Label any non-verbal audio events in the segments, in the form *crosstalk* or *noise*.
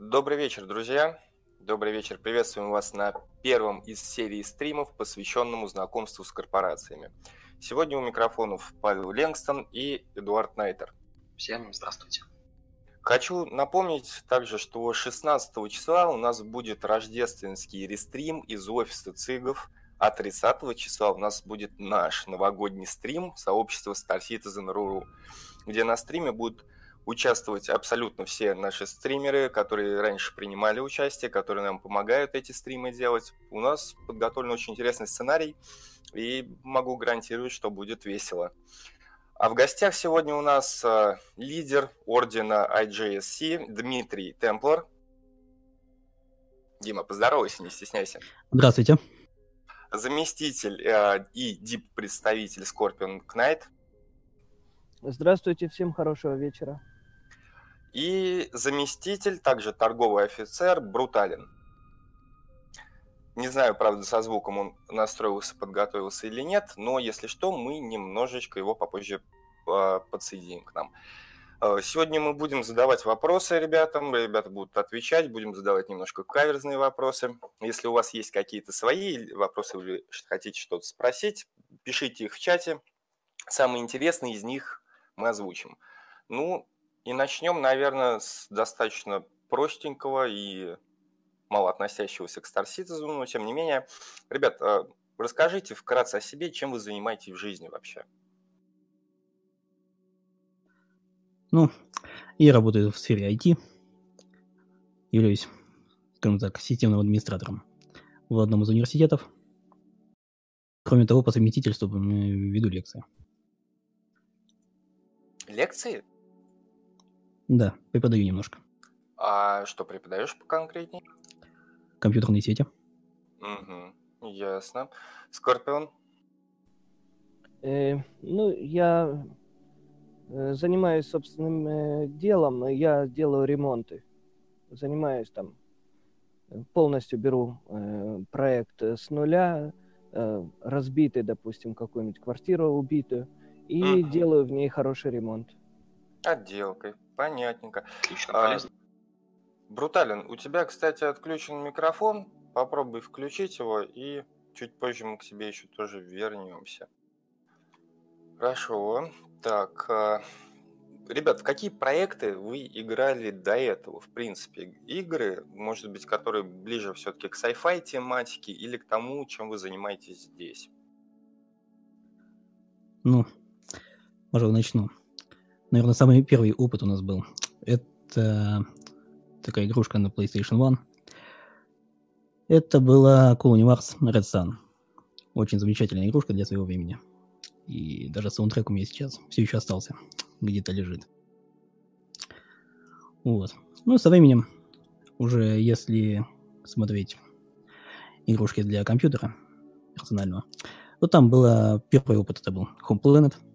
Добрый вечер, друзья. Добрый вечер. Приветствуем вас на первом из серии стримов, посвященному знакомству с корпорациями. Сегодня у микрофонов Павел Ленгстон и Эдуард Найтер. Всем здравствуйте. Хочу напомнить также, что 16 числа у нас будет рождественский рестрим из офиса ЦИГов, а 30 числа у нас будет наш новогодний стрим сообщества Star Citizen.ru, где на стриме будут участвовать абсолютно все наши стримеры, которые раньше принимали участие, которые нам помогают эти стримы делать. У нас подготовлен очень интересный сценарий, и могу гарантировать, что будет весело. А в гостях сегодня у нас э, лидер ордена IJSC Дмитрий Темплер. Дима, поздоровайся, не стесняйся. Здравствуйте. Заместитель э, и дип-представитель Scorpion Knight. Здравствуйте, всем хорошего вечера. И заместитель, также торговый офицер, Бруталин. Не знаю, правда, со звуком он настроился, подготовился или нет, но если что, мы немножечко его попозже а, подсоединим к нам. А, сегодня мы будем задавать вопросы ребятам, ребята будут отвечать, будем задавать немножко каверзные вопросы. Если у вас есть какие-то свои вопросы, вы хотите что-то спросить, пишите их в чате. Самые интересные из них мы озвучим. Ну, и начнем, наверное, с достаточно простенького и мало относящегося к Citizen, но тем не менее. Ребят, а, расскажите вкратце о себе, чем вы занимаетесь в жизни вообще. Ну, я работаю в сфере IT, являюсь, скажем так, системным администратором в одном из университетов. Кроме того, по совместительству веду лекции. Лекции? Да, преподаю немножко. А что преподаешь поконкретнее? Компьютерные сети. Угу, ясно. Скорпион? Э, ну, я э, занимаюсь собственным э, делом, я делаю ремонты. Занимаюсь там, э, полностью беру э, проект с нуля, э, разбитый, допустим, какую-нибудь квартиру убитую, и угу. делаю в ней хороший ремонт. Отделкой. Понятненько. Отлично, а, полезно. Бруталин, у тебя, кстати, отключен микрофон. Попробуй включить его, и чуть позже мы к тебе еще тоже вернемся. Хорошо. Так, а, ребят, в какие проекты вы играли до этого, в принципе? Игры, может быть, которые ближе все-таки к sci-fi тематике или к тому, чем вы занимаетесь здесь? Ну, может, начну наверное, самый первый опыт у нас был. Это такая игрушка на PlayStation 1. Это была Cool Universe Red Sun. Очень замечательная игрушка для своего времени. И даже саундтрек у меня сейчас все еще остался. Где-то лежит. Вот. Ну, со временем, уже если смотреть игрушки для компьютера персонального, то там был первый опыт, это был Home Planet –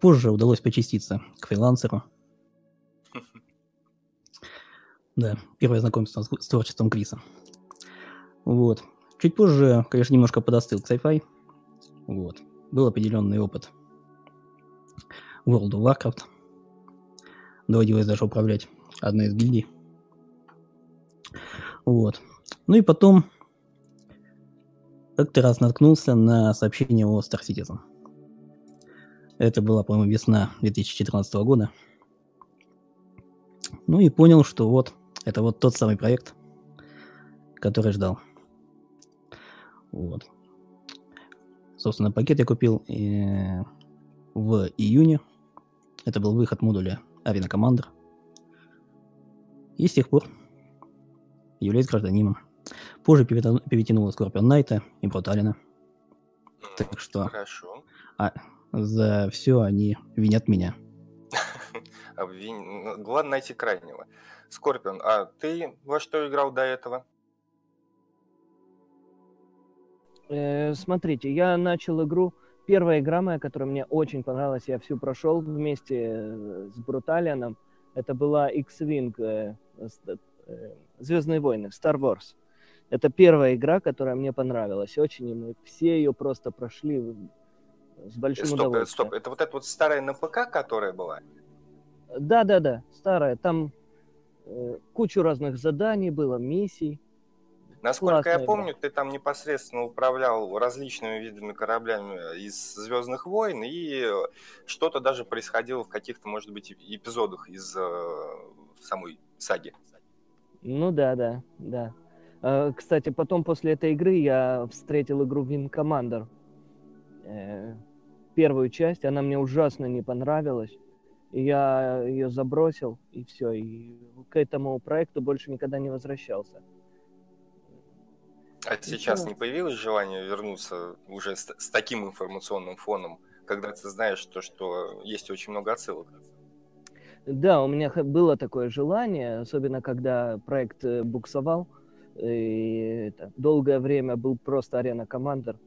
Позже удалось почиститься к фрилансеру. Да, первое знакомство с творчеством Криса. Вот. Чуть позже, конечно, немножко подостыл к sci-fi. Вот. Был определенный опыт World of Warcraft. Доводилось даже управлять одной из гильдий. Вот. Ну и потом как-то раз наткнулся на сообщение о Star Citizen. Это была, по-моему, весна 2014 года. Ну и понял, что вот, это вот тот самый проект, который ждал. Вот. Собственно, пакет я купил э, в июне. Это был выход модуля Arena Commander. И с тех пор являюсь гражданином. Позже перетянула Скорпион Найта и Бруталина. Так что... Хорошо. А, за все они винят меня. *laughs* Ну, главное найти крайнего. Скорпион, а ты во что играл до этого? Э, смотрите, я начал игру. Первая игра моя, которая мне очень понравилась, я всю прошел вместе э, с Бруталианом. Это была X-Wing, э, э, Звездные войны, Star Wars. Это первая игра, которая мне понравилась очень, и мы все ее просто прошли с большим стоп, удовольствием. Стоп, это вот эта вот старая на ПК, которая была? Да, да, да, старая. Там Э, кучу разных заданий было, миссий. Насколько Классная я помню, ты там непосредственно управлял различными видами кораблями из Звездных войн, и что-то даже происходило в каких-то, может быть, эпизодах из э, самой саги. Ну да, да, да. Э, Кстати, потом после этой игры я встретил игру Wing Commander. Э, Первую часть, она мне ужасно не понравилась. И я ее забросил, и все. И к этому проекту больше никогда не возвращался. А сейчас да. не появилось желание вернуться уже с, с таким информационным фоном, когда ты знаешь то, что есть очень много отсылок? Да, у меня было такое желание, особенно когда проект э, буксовал. И это, долгое время был просто арена Commander.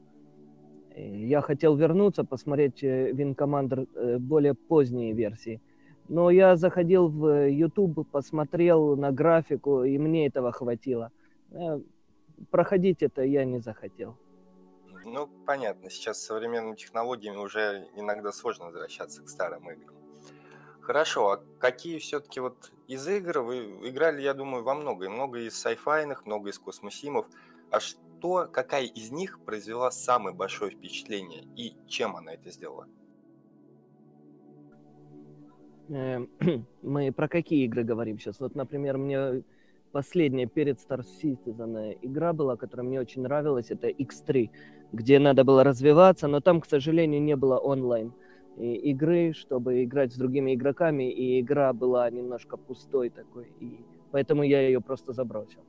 Я хотел вернуться, посмотреть э, Wing Commander э, более поздние версии. Но я заходил в э, YouTube, посмотрел на графику, и мне этого хватило. Э, Проходить это я не захотел. Ну, понятно, сейчас с современными технологиями уже иногда сложно возвращаться к старым играм. Хорошо, а какие все-таки вот из игр вы играли, я думаю, во много, и много из сайфайных, много из космосимов. А что, какая из них произвела самое большое впечатление и чем она это сделала? Э, *clears throat* Мы про какие игры говорим сейчас? Вот, например, мне последняя перед Star Citizen игра была, которая мне очень нравилась, это X3, где надо было развиваться, но там, к сожалению, не было онлайн и- игры, чтобы играть с другими игроками, и игра была немножко пустой такой, и поэтому я ее просто забросил.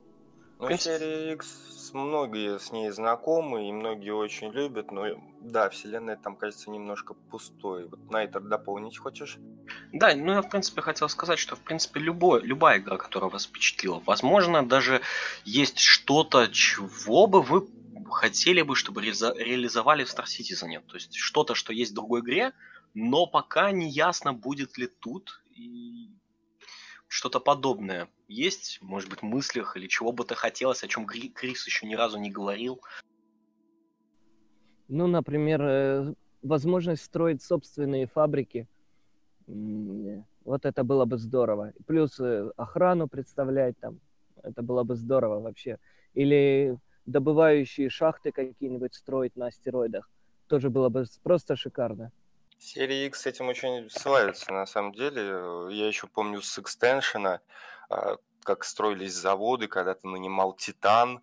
Ну, серия X, многие с ней знакомы, и многие очень любят, но да, вселенная там кажется немножко пустой. Вот на это дополнить хочешь? Да, ну я в принципе хотел сказать, что в принципе любой, любая игра, которая вас впечатлила, возможно, даже есть что-то, чего бы вы хотели бы, чтобы реализовали в Star Citizen. То есть что-то, что есть в другой игре, но пока не ясно, будет ли тут и что-то подобное. Есть, может быть, мыслях или чего бы ты хотелось, о чем Крис еще ни разу не говорил. Ну, например, э, возможность строить собственные фабрики. Вот это было бы здорово. Плюс э, охрану представлять там. Это было бы здорово вообще. Или добывающие шахты какие-нибудь строить на астероидах. Тоже было бы просто шикарно. Серия X этим очень славится, на самом деле. Я еще помню с экстеншена, а, как строились заводы, когда ты нанимал Титан,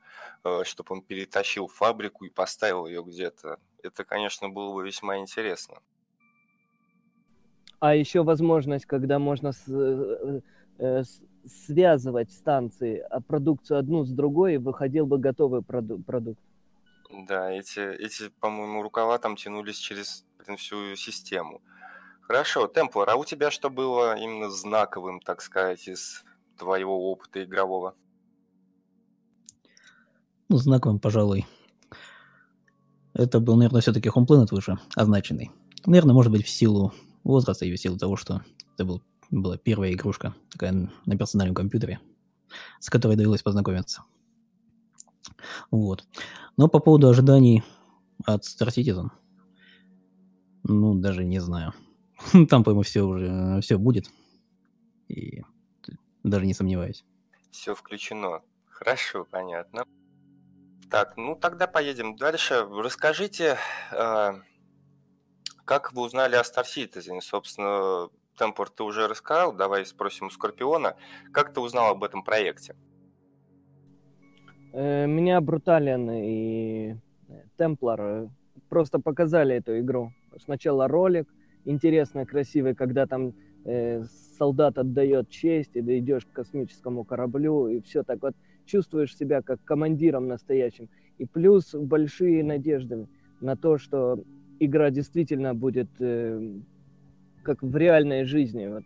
чтобы он перетащил фабрику и поставил ее где-то. Это, конечно, было бы весьма интересно. А еще возможность, когда можно с- э, э, с- связывать станции, а продукцию одну с другой, выходил бы готовый проду- продукт. Да, эти, эти, по-моему, рукава там тянулись через блин, всю систему. Хорошо, Темплар, а у тебя что было именно знаковым, так сказать, из твоего опыта игрового? Ну, знаковым, пожалуй. Это был, наверное, все-таки Homeplanet выше означенный. Наверное, может быть, в силу возраста и в силу того, что это был, была первая игрушка такая на персональном компьютере, с которой довелось познакомиться. Вот. Но по поводу ожиданий от Star Citizen, ну, даже не знаю. *laughs* Там, по-моему, все уже, все будет. И даже не сомневаюсь. Все включено. Хорошо, понятно. Так, ну тогда поедем дальше. Расскажите, э, как вы узнали о Star Citizen? Собственно, Темпор ты уже рассказал, давай спросим у Скорпиона. Как ты узнал об этом проекте? Э, Меня Брутален и Темплар э, просто показали эту игру. Сначала ролик интересный, красивый, когда там э, солдат отдает честь, и ты идешь к космическому кораблю, и все так вот чувствуешь себя как командиром настоящим. И плюс большие надежды на то, что игра действительно будет э, как в реальной жизни. Вот.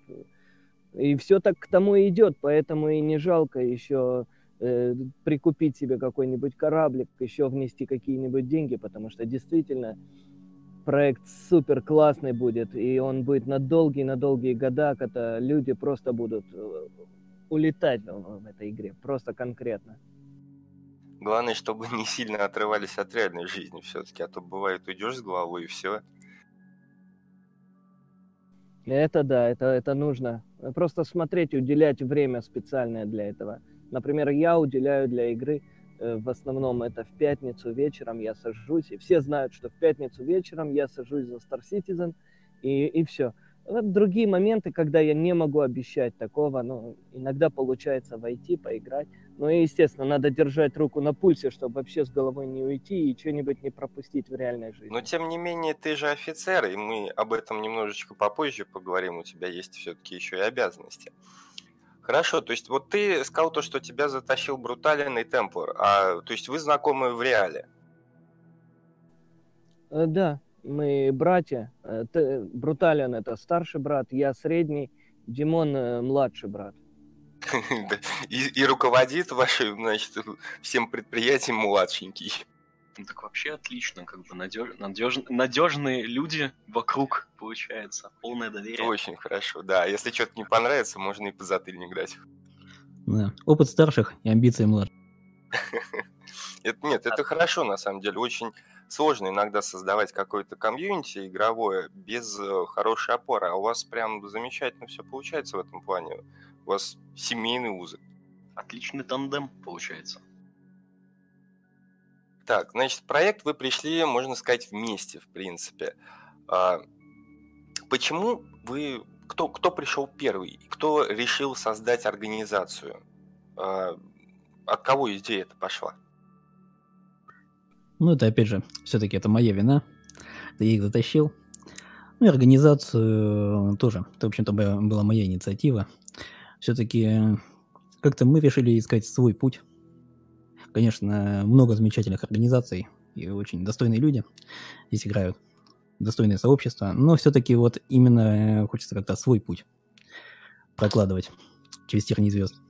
И все так к тому и идет, поэтому и не жалко еще э, прикупить себе какой-нибудь кораблик, еще внести какие-нибудь деньги, потому что действительно проект супер классный будет, и он будет на долгие, на долгие года, когда люди просто будут э, улетать в, этой игре, просто конкретно. Главное, чтобы не сильно отрывались от реальной жизни все-таки, а то бывает, уйдешь с головой и все. Это да, это, это нужно. Просто смотреть, уделять время специальное для этого. Например, я уделяю для игры в основном это в пятницу вечером я сажусь, и все знают, что в пятницу вечером я сажусь за Star Citizen, и, и все. Вот другие моменты, когда я не могу обещать такого, ну, иногда получается войти, поиграть. Ну и, естественно, надо держать руку на пульсе, чтобы вообще с головой не уйти и что-нибудь не пропустить в реальной жизни. Но, тем не менее, ты же офицер, и мы об этом немножечко попозже поговорим. У тебя есть все-таки еще и обязанности. Хорошо, то есть вот ты сказал то, что тебя затащил брутальный темпор, а то есть вы знакомы в реале? Э, да, мы братья. Э, Бруталиан это старший брат, я средний, Димон э, младший брат. *laughs* И, и руководит вашим, значит, всем предприятием младшенький. Ну, так вообще отлично, как бы надеж... Надеж... надежные люди вокруг, получается, полное доверие. Очень хорошо, да. Если что-то не понравится, можно и позатыльник дать. Да. Опыт старших и амбиции младших. *laughs* Это, нет, это хорошо, на самом деле. Очень сложно иногда создавать какое-то комьюнити игровое без э, хорошей опоры. А у вас прям замечательно все получается в этом плане. У вас семейный узы. Отличный тандем получается. Так, значит, проект вы пришли, можно сказать, вместе, в принципе. А, почему вы... Кто, кто пришел первый? Кто решил создать организацию? А, от кого идея это пошла? Ну, это, опять же, все-таки это моя вина. Я их затащил. Ну и организацию тоже. Это, в общем-то, была моя инициатива. Все-таки как-то мы решили искать свой путь. Конечно, много замечательных организаций и очень достойные люди здесь играют. Достойное сообщество. Но все-таки вот именно хочется как-то свой путь прокладывать через тернии звезд.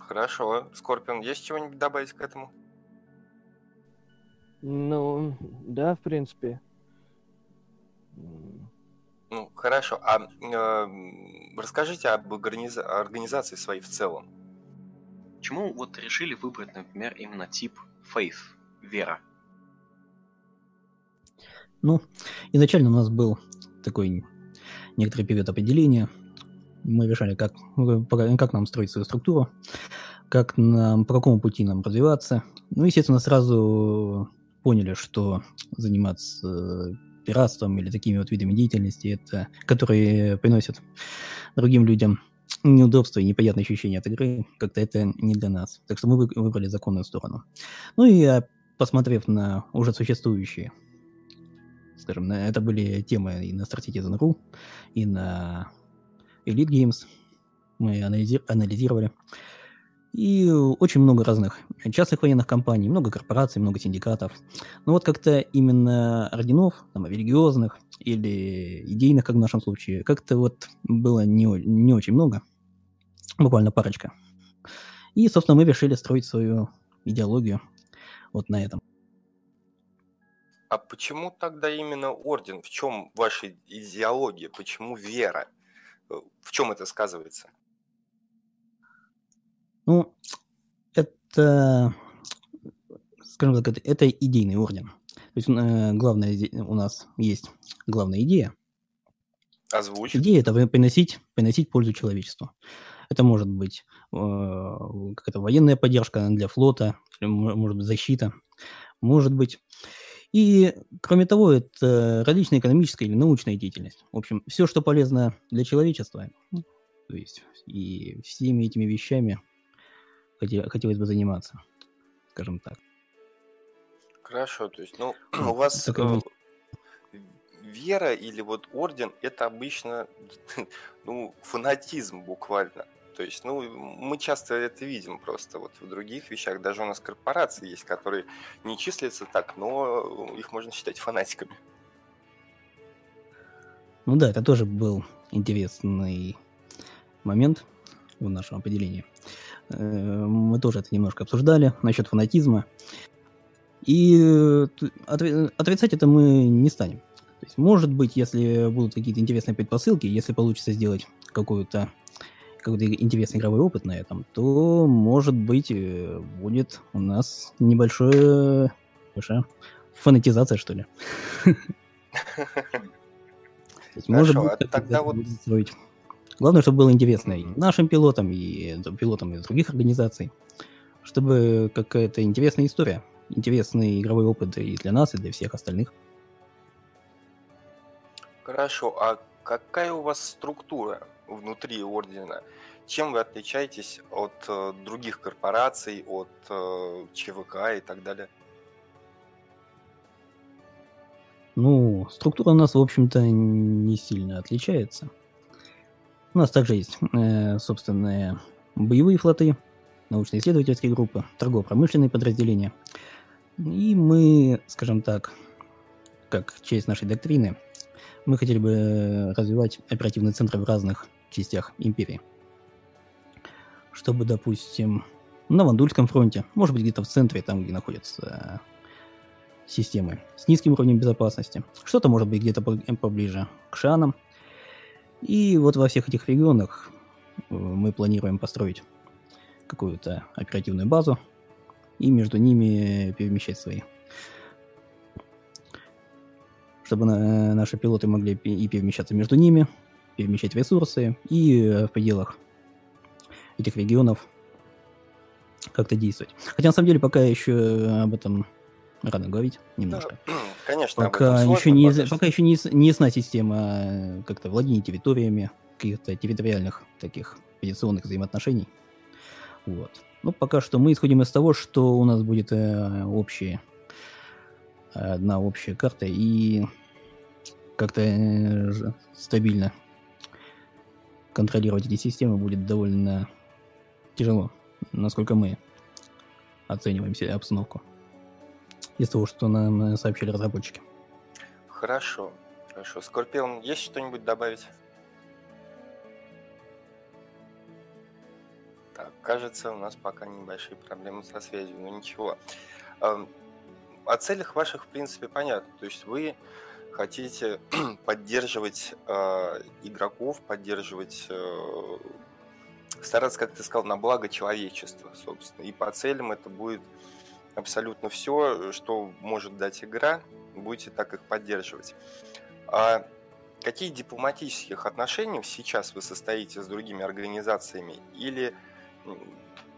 Хорошо. Скорпион, есть чего-нибудь добавить к этому? Ну, да, в принципе. Ну, хорошо. А э, расскажите об организ... организации своей в целом. Почему вот решили выбрать, например, именно тип Faith, вера? Ну, изначально у нас был такой некоторый период определения. Мы решали, как, как нам строить свою структуру, как нам, по какому пути нам развиваться. Ну, естественно, сразу поняли, что заниматься пиратством или такими вот видами деятельности, это, которые приносят другим людям неудобства и неприятные ощущения от игры, как-то это не для нас. Так что мы выбрали законную сторону. Ну и а, посмотрев на уже существующие, скажем, на, это были темы и на Star Citizen.ru, и на Elite Games, мы анализировали, и очень много разных частных военных компаний, много корпораций, много синдикатов. Но вот как-то именно орденов, там, религиозных или идейных, как в нашем случае, как-то вот было не, не очень много, буквально парочка. И, собственно, мы решили строить свою идеологию вот на этом. А почему тогда именно орден? В чем ваша идеология? Почему вера? В чем это сказывается? Ну, это, скажем так, это, это идейный орден. То есть э, главная у нас есть главная идея. Озвучь. Идея это приносить, приносить пользу человечеству. Это может быть э, какая-то военная поддержка для флота, может быть защита, может быть. И, кроме того, это различная экономическая или научная деятельность. В общем, все, что полезно для человечества, то есть и всеми этими вещами хотелось бы заниматься, скажем так. Хорошо, то есть, ну, *clears throat* у вас Такой... Э, вера или вот орден, это обычно, *laughs* ну, фанатизм буквально. То есть, ну, мы часто это видим просто вот в других вещах. Даже у нас корпорации есть, которые не числятся так, но их можно считать фанатиками. Ну да, это тоже был интересный момент в нашем определении. Э, мы тоже это немножко обсуждали насчет фанатизма. И э, отрицать это мы не станем. То есть, может быть, если будут какие-то интересные предпосылки, если получится сделать какую-то какой-то интересный игровой опыт на этом, то, может быть, э, будет у нас небольшое, большая фанатизация, что ли. *laughs* Может быть, а тогда вот... Главное, чтобы было интересно и нашим пилотам, и пилотам из других организаций, чтобы какая-то интересная история, интересный игровой опыт и для нас, и для всех остальных. Хорошо, а какая у вас структура внутри ордена? Чем вы отличаетесь от э, других корпораций, от э, ЧВК и так далее? Ну, структура у нас, в общем-то, не сильно отличается. У нас также есть э, собственные боевые флоты, научно-исследовательские группы, торгово-промышленные подразделения. И мы, скажем так, как часть нашей доктрины, мы хотели бы развивать оперативные центры в разных частях империи. Чтобы, допустим, на Вандульском фронте, может быть, где-то в центре, там, где находятся системы с низким уровнем безопасности. Что-то может быть где-то поближе к Шанам. И вот во всех этих регионах э, мы планируем построить какую-то оперативную базу и между ними перемещать свои чтобы э, наши пилоты могли и перемещаться между ними, перемещать ресурсы и э, в пределах этих регионов как-то действовать. Хотя на самом деле пока еще об этом рано говорить немножко. Да, *clears throat* конечно, пока еще не, пока еще не, не ясна система э, как-то владения территориями, каких-то территориальных таких позиционных взаимоотношений. Вот. Ну, пока что мы исходим из того, что у нас будет э, общие, одна общая карта и как-то э, стабильно контролировать эти системы будет довольно тяжело, насколько мы оцениваем себе обстановку. Из того, что нам э, сообщили разработчики. Хорошо, хорошо. Скорпион, есть что-нибудь добавить? Так, кажется, у нас пока небольшие проблемы со связью, но ничего. О целях ваших, в принципе, понятно. То есть вы хотите *clears throat* поддерживать э, игроков, поддерживать, э, стараться, как ты сказал, на благо человечества, собственно. И по целям это будет абсолютно все, что может дать игра, будете так их поддерживать. А какие дипломатических отношений сейчас вы состоите с другими организациями или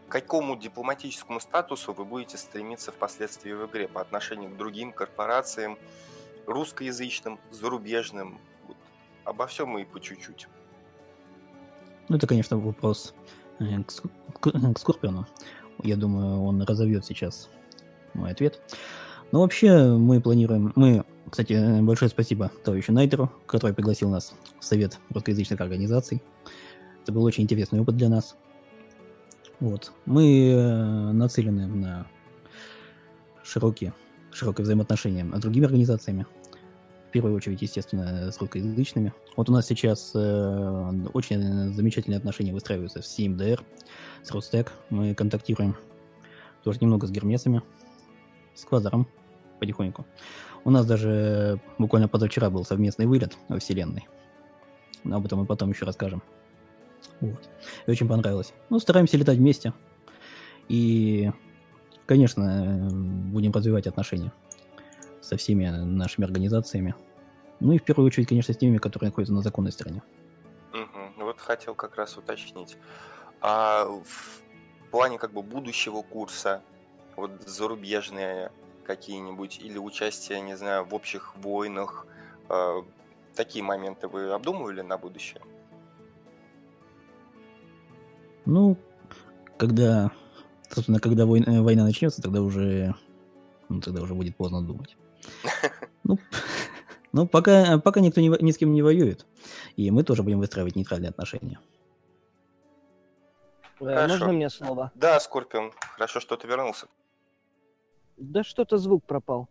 к какому дипломатическому статусу вы будете стремиться впоследствии в игре по отношению к другим корпорациям, русскоязычным, зарубежным. Вот. Обо всем и по чуть-чуть. Ну, это, конечно, вопрос э, к, к, к Скорпиону. Я думаю, он разовьет сейчас мой ответ. Но вообще мы планируем... Мы, кстати, большое спасибо товарищу Найтеру, который пригласил нас в Совет русскоязычных организаций. Это был очень интересный опыт для нас. Вот. Мы э, нацелены на широкие широкое взаимоотношение с другими организациями. В первую очередь, естественно, с русскоязычными. Вот у нас сейчас э, очень замечательные отношения выстраиваются с CMDR, с Ростек. Мы контактируем тоже немного с Гермесами, с Квазаром потихоньку. У нас даже буквально позавчера был совместный вылет во Вселенной. Но об этом мы потом еще расскажем. Вот. И очень понравилось. Ну, стараемся летать вместе. И конечно, будем развивать отношения со всеми нашими организациями. Ну и в первую очередь, конечно, с теми, которые находятся на законной стороне. Угу. Вот хотел как раз уточнить. А в плане как бы будущего курса, вот зарубежные какие-нибудь, или участие, не знаю, в общих войнах, э, такие моменты вы обдумывали на будущее? Ну, когда Собственно, когда война, э, война начнется, тогда уже, ну, тогда уже будет поздно думать. *laughs* Ну, ну пока, пока никто не, ни с кем не воюет, и мы тоже будем выстраивать нейтральные отношения. Э, Хорошо. Можно мне слово? Да, Скорпион. Хорошо, что ты вернулся. Да что-то звук пропал.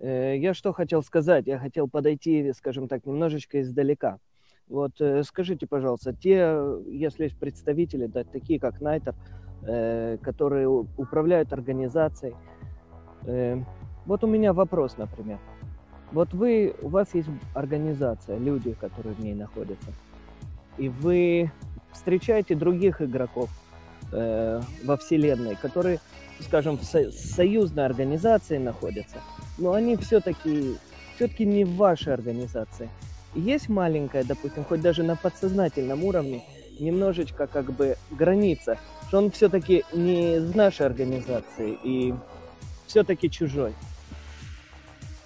Э, я что хотел сказать? Я хотел подойти, скажем так, немножечко издалека. Вот скажите, пожалуйста, те, если есть представители, да, такие как Найтер, Э, которые управляют организацией. Э, вот у меня вопрос, например. Вот вы, у вас есть организация, люди, которые в ней находятся, и вы встречаете других игроков э, во Вселенной, которые, скажем, в со- союзной организации находятся, но они все-таки все-таки не в вашей организации. есть маленькая, допустим, хоть даже на подсознательном уровне, немножечко как бы граница, что он все-таки не из нашей организации и все-таки чужой.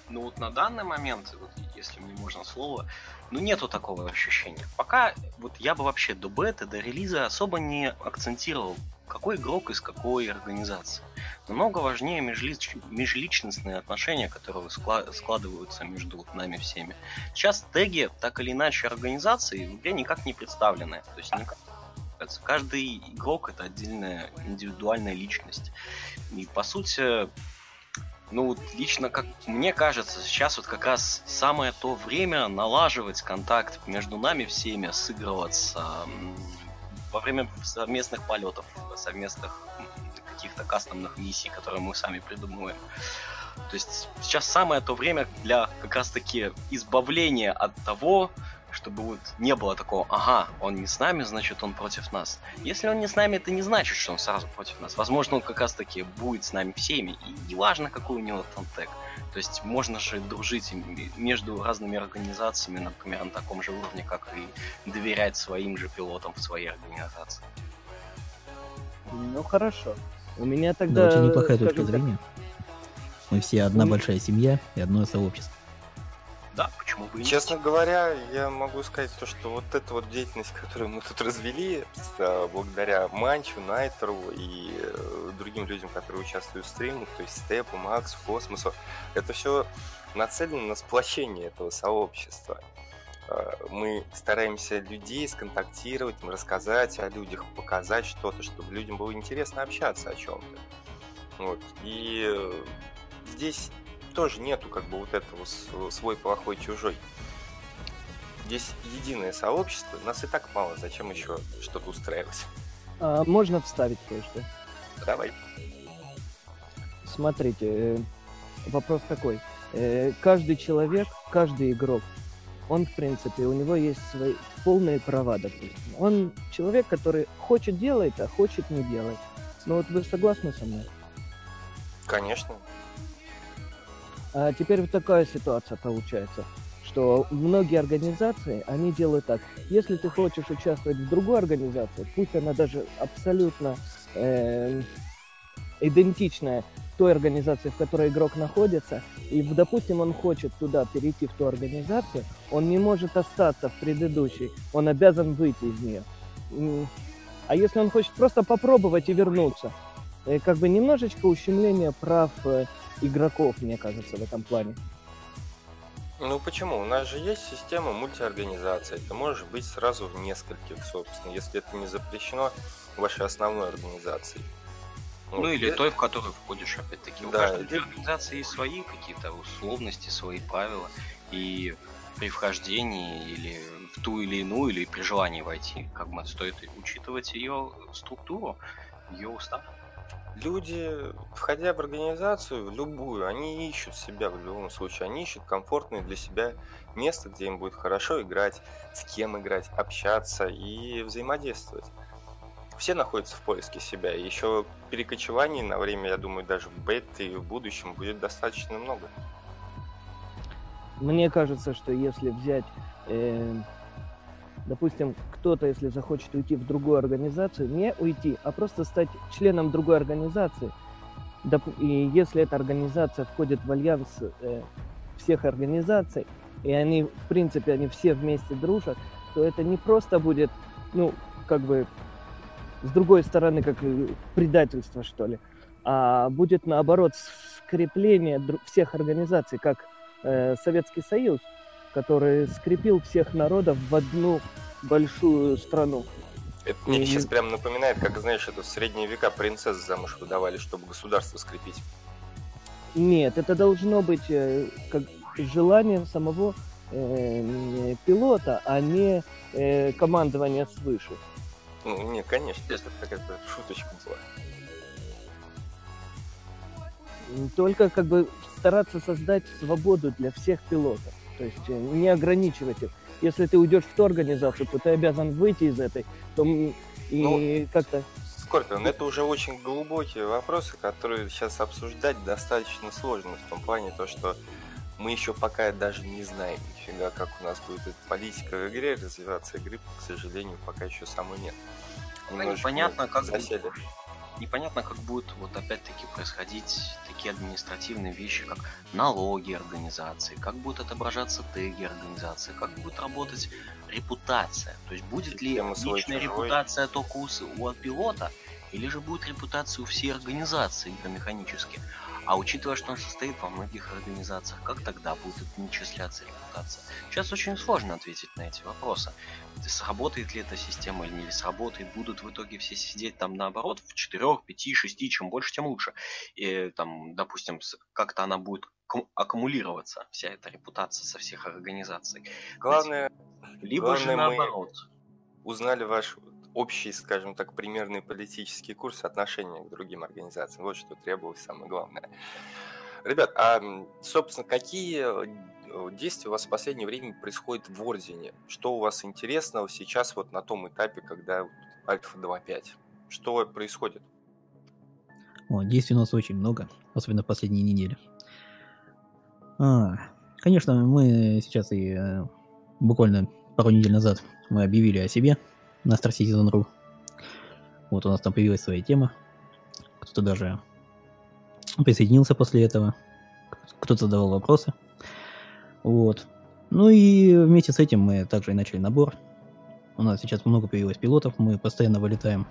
Ну вот на данный момент, вот, если мне можно слово, ну нету такого ощущения. Пока вот я бы вообще до бета, до релиза особо не акцентировал, какой игрок из какой организации. Намного важнее межлич... межличностные отношения, которые скла... складываются между нами всеми. Сейчас теги, так или иначе, организации в игре никак не представлены. То есть никак каждый игрок это отдельная индивидуальная личность. И по сути, ну, вот лично, как мне кажется, сейчас вот как раз самое то время налаживать контакт между нами всеми, сыгрываться во время совместных полетов, совместных каких-то кастомных миссий, которые мы сами придумываем. То есть сейчас самое то время для как раз таки избавления от того, чтобы вот не было такого, ага, он не с нами, значит он против нас. Если он не с нами, это не значит, что он сразу против нас. Возможно, он как раз таки будет с нами всеми, и неважно, какой у него там тег. То есть можно же дружить между разными организациями, например, на таком же уровне, как и доверять своим же пилотам в своей организации. Ну хорошо. У меня тогда... Да, очень неплохая точка зрения. Мы все одна большая семья и одно сообщество да, почему бы и Честно говоря, я могу сказать то, что вот эта вот деятельность, которую мы тут развели, благодаря Манчу, Найтеру и э, другим людям, которые участвуют в стримах, то есть Степу, Максу, Космосу, это все нацелено на сплочение этого сообщества. Э, мы стараемся людей сконтактировать, рассказать о людях, показать что-то, чтобы людям было интересно общаться о чем-то. Вот. И э, здесь тоже нету как бы вот этого свой плохой чужой. Здесь единое сообщество, нас и так мало, зачем еще что-то устраивать? А, можно вставить кое-что? Давай. Смотрите, э, вопрос такой. Э, каждый человек, каждый игрок, он, в принципе, у него есть свои полные права, допустим. Он человек, который хочет делать, а хочет не делать. Ну вот вы согласны со мной? Конечно. А теперь вот такая ситуация получается, что многие организации, они делают так. Если ты хочешь участвовать в другой организации, пусть она даже абсолютно э, идентичная той организации, в которой игрок находится, и, допустим, он хочет туда перейти в ту организацию, он не может остаться в предыдущей, он обязан выйти из нее. А если он хочет просто попробовать и вернуться, э, как бы немножечко ущемление прав э, игроков, мне кажется, в этом плане. Ну почему? У нас же есть система мультиорганизации. Ты можешь быть сразу в нескольких, собственно, если это не запрещено вашей основной организации. Ну, ну или той, в которую входишь, опять-таки. У да, каждой организации есть свои какие-то условности, свои правила. И при вхождении или в ту или иную, или при желании войти, как бы стоит учитывать ее структуру, ее устав люди, входя в организацию, любую, они ищут себя в любом случае. Они ищут комфортное для себя место, где им будет хорошо играть, с кем играть, общаться и взаимодействовать. Все находятся в поиске себя. И еще перекочеваний на время, я думаю, даже беты и в будущем будет достаточно много. Мне кажется, что если взять э, Допустим, кто-то, если захочет уйти в другую организацию, не уйти, а просто стать членом другой организации. И если эта организация входит в альянс э, всех организаций, и они, в принципе, они все вместе дружат, то это не просто будет, ну, как бы, с другой стороны, как предательство, что ли, а будет, наоборот, скрепление всех организаций, как э, Советский Союз, который скрепил всех народов в одну большую страну. Это мне и... сейчас прям напоминает, как, знаешь, это в средние века принцесс замуж выдавали, чтобы государство скрепить. Нет, это должно быть э, как желание самого э, пилота, а не э, командование свыше. Ну, не, конечно, это какая-то шуточка была. Только как бы стараться создать свободу для всех пилотов. То есть э, не ограничивать их. Если ты уйдешь в ту организацию, то ты обязан выйти из этой. То и ну, как-то... Скорпион, это уже очень глубокие вопросы, которые сейчас обсуждать достаточно сложно в том плане, то, что Мы еще пока даже не знаем нифига, как у нас будет эта политика в игре развиваться. Игры, к сожалению, пока еще самой нет. Непонятно, как засели. Непонятно, как будут вот опять-таки происходить такие административные вещи, как налоги организации, как будут отображаться теги организации, как будет работать репутация. То есть будет ли личная репутация только у, у пилота, или же будет репутация у всей организации игромеханически. А учитывая, что он состоит во многих организациях, как тогда будет начисляться репутация? Сейчас очень сложно ответить на эти вопросы. Сработает ли эта система или не сработает, будут в итоге все сидеть там наоборот в 4, 5, 6, чем больше, тем лучше. И там, допустим, как-то она будет аккумулироваться, вся эта репутация со всех организаций. Главное, либо главное же наоборот. Узнали ваш общий, скажем так, примерный политический курс отношения к другим организациям. Вот что требовалось самое главное. Ребят, а, собственно, какие э, действия у вас в последнее время происходят в Ордене? Что у вас интересного сейчас вот на том этапе, когда Альфа 2.5? Что происходит? О, действий у нас очень много, особенно в последние недели. А, конечно, мы сейчас и э, буквально пару недель назад мы объявили о себе – на Star Citizen.ru. Вот у нас там появилась своя тема. Кто-то даже присоединился после этого. Кто-то задавал вопросы. Вот. Ну и вместе с этим мы также и начали набор. У нас сейчас много появилось пилотов, мы постоянно вылетаем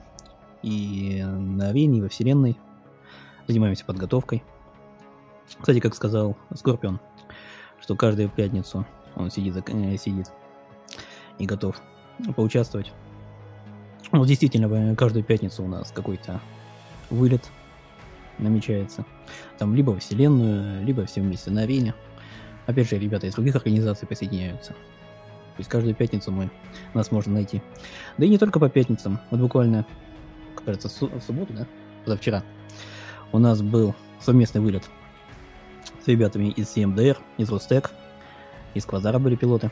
и на арене, и во вселенной. Занимаемся подготовкой. Кстати, как сказал Скорпион, что каждую пятницу он сидит, э, сидит и готов поучаствовать вот действительно, каждую пятницу у нас какой-то вылет намечается. Там либо в Вселенную, либо все вместе на арене. Опять же, ребята из других организаций присоединяются. То есть каждую пятницу мы, нас можно найти. Да и не только по пятницам. Вот буквально, кажется, в субботу, да? Позавчера. У нас был совместный вылет с ребятами из CMDR, из Ростек, из Квазара были пилоты.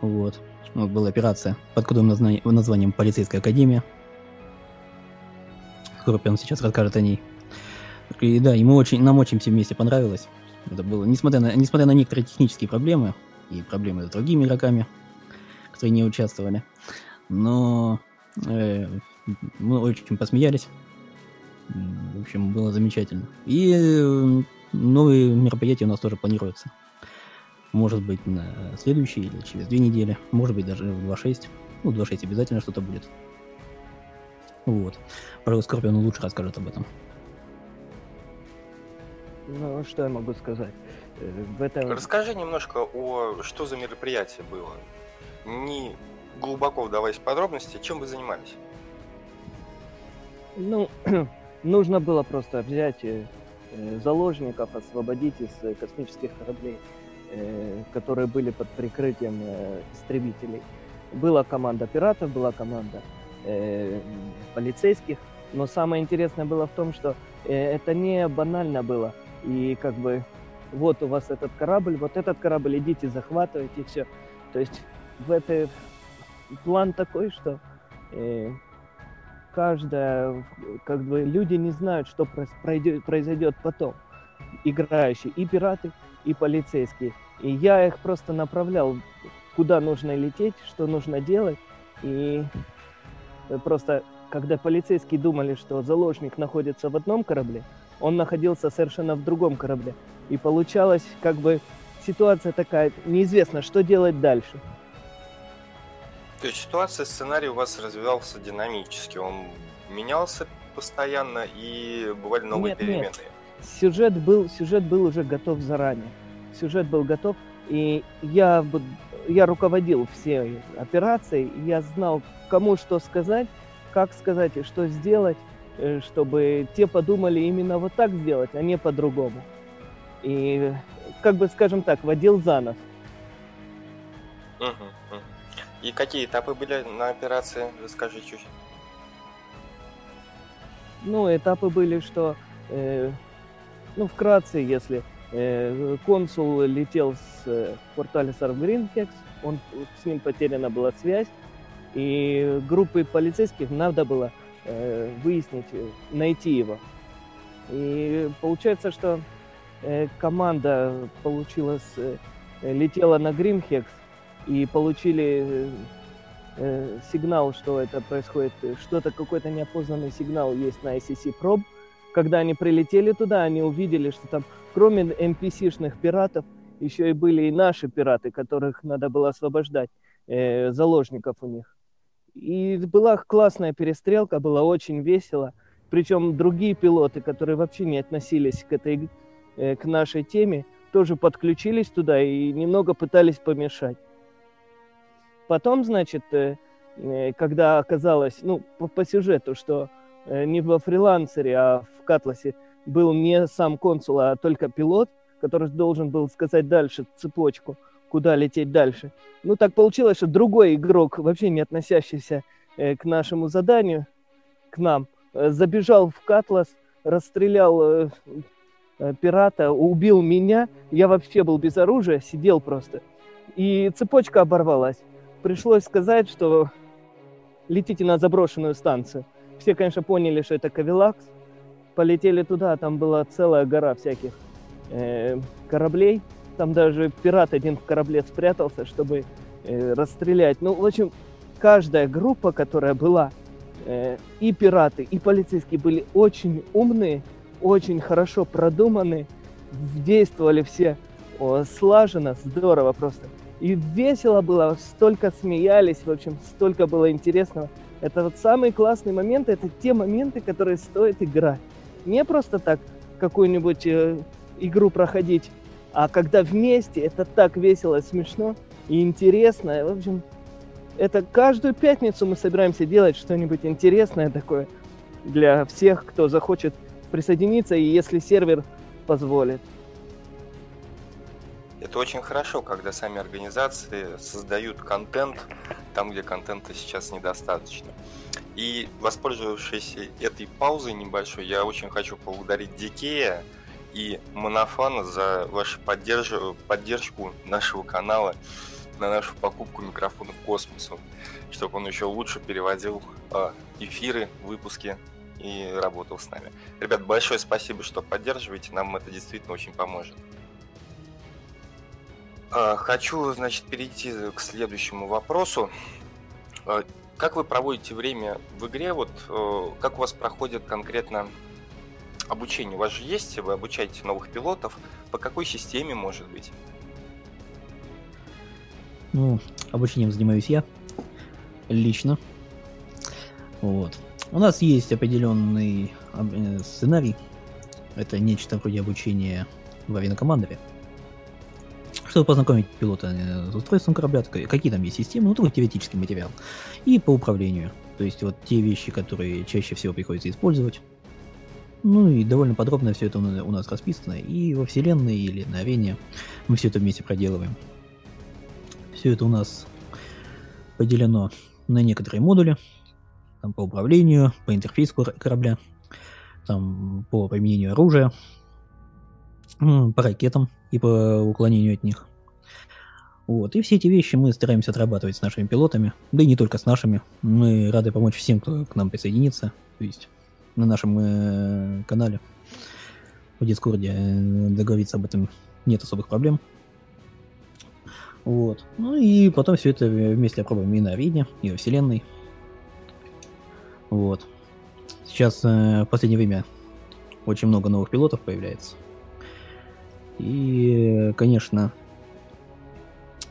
Вот. Вот была операция под кодовым названием, названием «Полицейская академия». Скорпион сейчас расскажет о ней. И да, ему очень, нам очень все вместе понравилось. Это было, несмотря на, несмотря на некоторые технические проблемы и проблемы с другими игроками, которые не участвовали. Но э, мы очень посмеялись. В общем, было замечательно. И э, новые мероприятия у нас тоже планируются. Может быть, на следующий или через две недели. Может быть, даже в 2.6. Ну, 2.6 обязательно что-то будет. Вот. Пожалуй, Скорпион лучше расскажет об этом. Ну, что я могу сказать? Э, в этом... Расскажи немножко о что за мероприятие было. Не глубоко вдаваясь в подробности, чем вы занимались? Ну, *clears throat* нужно было просто взять э, заложников, освободить из э, космических кораблей. Э, которые были под прикрытием э, истребителей. Была команда пиратов, была команда э, полицейских, но самое интересное было в том, что это не банально было. И как бы вот у вас этот корабль, вот этот корабль, идите захватывайте, все. То есть в этой план такой, что э, каждая, как бы люди не знают, что произойдет потом. Играющие и пираты, и полицейские. И я их просто направлял, куда нужно лететь, что нужно делать. И просто, когда полицейские думали, что заложник находится в одном корабле, он находился совершенно в другом корабле. И получалось, как бы, ситуация такая, неизвестно, что делать дальше. То есть ситуация, сценарий у вас развивался динамически, он менялся постоянно и бывали новые нет, перемены? Нет сюжет был, сюжет был уже готов заранее. Сюжет был готов, и я, я руководил всей операцией, я знал, кому что сказать, как сказать и что сделать, э, чтобы те подумали именно вот так сделать, а не по-другому. И, как бы, скажем так, водил за нос. И какие этапы были на операции? Расскажи чуть. Ну, этапы были, что э, ну, вкратце, если э, консул летел с э, Порталисар в Гринхекс, он, с ним потеряна была связь, и группы полицейских надо было э, выяснить, найти его. И получается, что э, команда получилась, э, летела на Гримхекс и получили э, сигнал, что это происходит, что-то, какой-то неопознанный сигнал есть на ICC Probe. Когда они прилетели туда, они увидели, что там кроме NPC-шных пиратов, еще и были и наши пираты, которых надо было освобождать, э, заложников у них. И была классная перестрелка, было очень весело. Причем другие пилоты, которые вообще не относились к этой, э, к нашей теме, тоже подключились туда и немного пытались помешать. Потом, значит, э, э, когда оказалось, ну, по, по сюжету, что не во фрилансере, а в Катласе был не сам консул, а только пилот, который должен был сказать дальше цепочку, куда лететь дальше. Ну, так получилось, что другой игрок, вообще не относящийся к нашему заданию, к нам, забежал в Катлас, расстрелял пирата, убил меня. Я вообще был без оружия, сидел просто. И цепочка оборвалась пришлось сказать, что летите на заброшенную станцию. Все, конечно, поняли, что это Кавилакс. Полетели туда, там была целая гора всяких э, кораблей. Там даже пират один в корабле спрятался, чтобы э, расстрелять. Ну, в общем, каждая группа, которая была, э, и пираты, и полицейские были очень умные, очень хорошо продуманы, действовали все о, слаженно, здорово просто. И весело было, столько смеялись, в общем, столько было интересного. Это вот самые классные моменты, это те моменты, которые стоит играть. Не просто так какую-нибудь э, игру проходить, а когда вместе, это так весело, смешно и интересно. В общем, это каждую пятницу мы собираемся делать что-нибудь интересное такое для всех, кто захочет присоединиться, и если сервер позволит. Это очень хорошо, когда сами организации создают контент там, где контента сейчас недостаточно. И воспользовавшись этой паузой небольшой, я очень хочу поблагодарить Дикея и Монофана за вашу поддержку, поддержку нашего канала на нашу покупку микрофона к космосу, чтобы он еще лучше переводил э, эфиры, выпуски и работал с нами. Ребят, большое спасибо, что поддерживаете, нам это действительно очень поможет. А, хочу, значит, перейти к следующему вопросу. А, как вы проводите время в игре? Вот э, как у вас проходит конкретно обучение? У вас же есть, вы обучаете новых пилотов. По какой системе, может быть? Ну, обучением занимаюсь я лично. Вот. У нас есть определенный э, сценарий. Это нечто вроде обучения в авиакомандове чтобы познакомить пилота э, с устройством корабля, какие там есть системы, ну, такой теоретический материал. И по управлению. То есть вот те вещи, которые чаще всего приходится использовать. Ну и довольно подробно все это у нас расписано и во вселенной, или на арене. Мы все это вместе проделываем. Все это у нас поделено на некоторые модули. Там по управлению, по интерфейсу корабля, там по применению оружия, по ракетам и по уклонению от них. Вот. И все эти вещи мы стараемся отрабатывать с нашими пилотами, да и не только с нашими. Мы рады помочь всем, кто к нам присоединится. То есть на нашем э, канале в Дискорде э, договориться об этом нет особых проблем. Вот. Ну и потом все это вместе опробуем и на арене, и во вселенной. Вот. Сейчас э, в последнее время очень много новых пилотов появляется. И, конечно,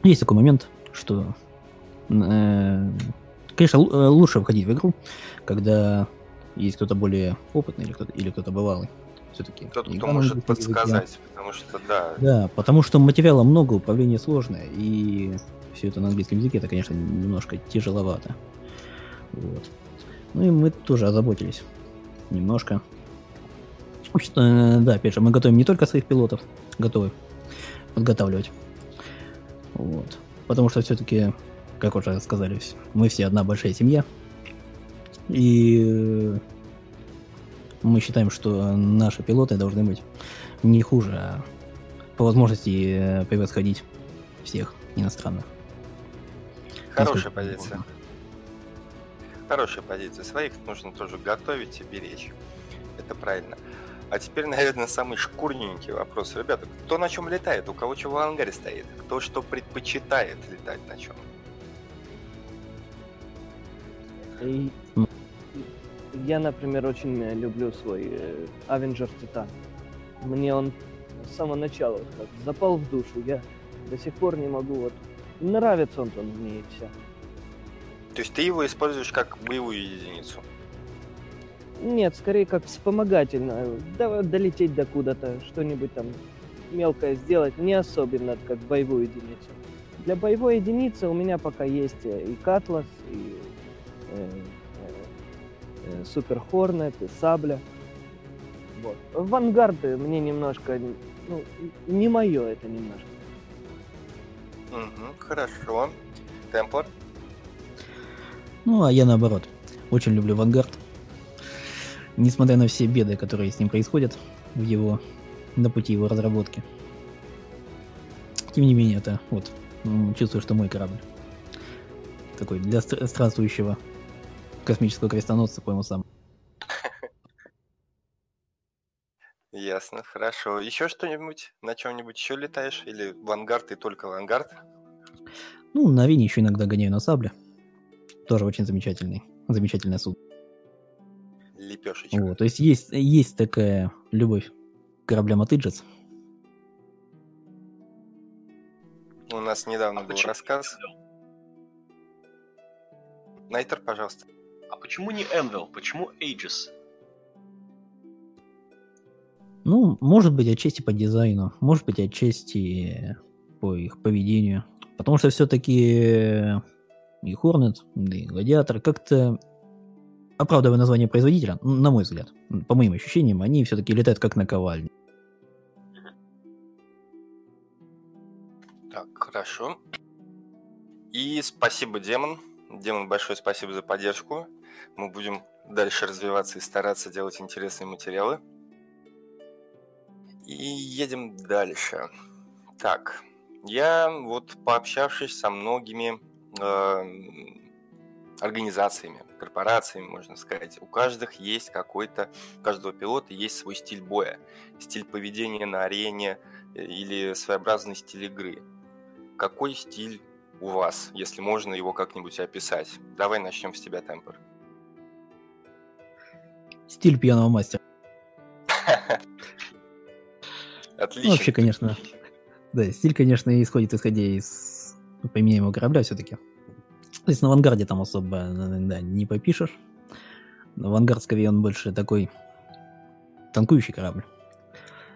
есть такой момент, что, э, конечно, э, лучше входить в игру, когда есть кто-то более опытный или кто-то, или кто-то бывалый. Все-таки. Кто-то, кто может подсказать, потому что, да. Да, потому что материала много, управление сложное, и все это на английском языке, это, конечно, немножко тяжеловато. Вот. Ну и мы тоже озаботились немножко. Что, э, да, опять же, мы готовим не только своих пилотов, готовы подготавливать. Вот. Потому что все-таки, как уже сказали, мы все одна большая семья. И мы считаем, что наши пилоты должны быть не хуже, а по возможности превосходить всех иностранных. Хорошая позиция. Хорошая позиция. Своих нужно тоже готовить и беречь. Это правильно. А теперь, наверное, самый шкурненький вопрос. Ребята, кто на чем летает? У кого чего в ангаре стоит? Кто что предпочитает летать на чем? Я, например, очень люблю свой э, Avenger Titan. Мне он с самого начала как запал в душу. Я до сих пор не могу вот... Нравится он, он мне и все. То есть ты его используешь как боевую единицу? Нет, скорее как вспомогательно. Да, долететь до куда-то, что-нибудь там мелкое сделать, не особенно как боевую единицу. Для боевой единицы у меня пока есть э, и Катлас, и э, э, э, Супер Хорнет, и Сабля. Вот. Вангарды мне немножко, ну, не мое это немножко. Угу, хорошо. Темплар? Ну, а я наоборот. Очень люблю Вангард. Несмотря на все беды, которые с ним происходят в его, на пути его разработки. Тем не менее, это вот, чувствую, что мой корабль. Такой для странствующего космического крестоносца, по-моему, сам. Ясно, хорошо. Еще что-нибудь? На чем-нибудь еще летаешь? Или вангард и только вангард? Ну, на Вине еще иногда гоняю на сабле. Тоже очень замечательный. Замечательное судно. Лепешечка. Вот, то есть есть, есть такая любовь к кораблям от Иджес. У нас недавно А был почему рассказ. Найтер, пожалуйста. А почему не Энвел? Почему Aegis? Ну, может быть, отчасти по дизайну, может быть, отчасти по их поведению. Потому что все-таки и да и Гладиатор как-то оправдывая название производителя, на мой взгляд, по моим ощущениям, они все-таки летают как наковальни. Так, хорошо. И спасибо, Демон. Демон, большое спасибо за поддержку. Мы будем дальше развиваться и стараться делать интересные материалы. И едем дальше. Так, я вот пообщавшись со многими э, организациями, корпорациями, можно сказать, у каждых есть какой-то, у каждого пилота есть свой стиль боя, стиль поведения на арене э, или своеобразный стиль игры. Какой стиль у вас, если можно его как-нибудь описать? Давай начнем с тебя, Темпер. Стиль пьяного мастера. *laughs* Отлично. Ну, вообще, конечно, да, стиль, конечно, исходит исходя из применяемого корабля все-таки. То есть на авангарде там особо да, не попишешь. Авангард, скорее, он больше такой танкующий корабль.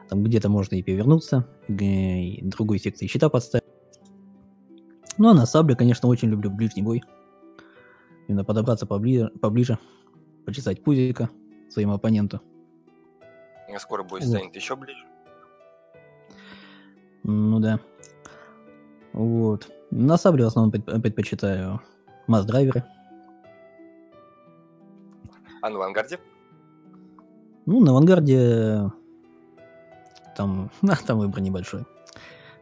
Там где-то можно и перевернуться, и другой секции щита подставить. Ну, а на сабле, конечно, очень люблю ближний бой. Именно подобраться поближе, поближе почесать пузика своему оппоненту. Скоро бой Вот. станет еще ближе. Ну да. Вот. На сабле в основном предп- предпочитаю масс-драйверы. А на авангарде? Ну, на авангарде там, а, *laughs* там выбор небольшой.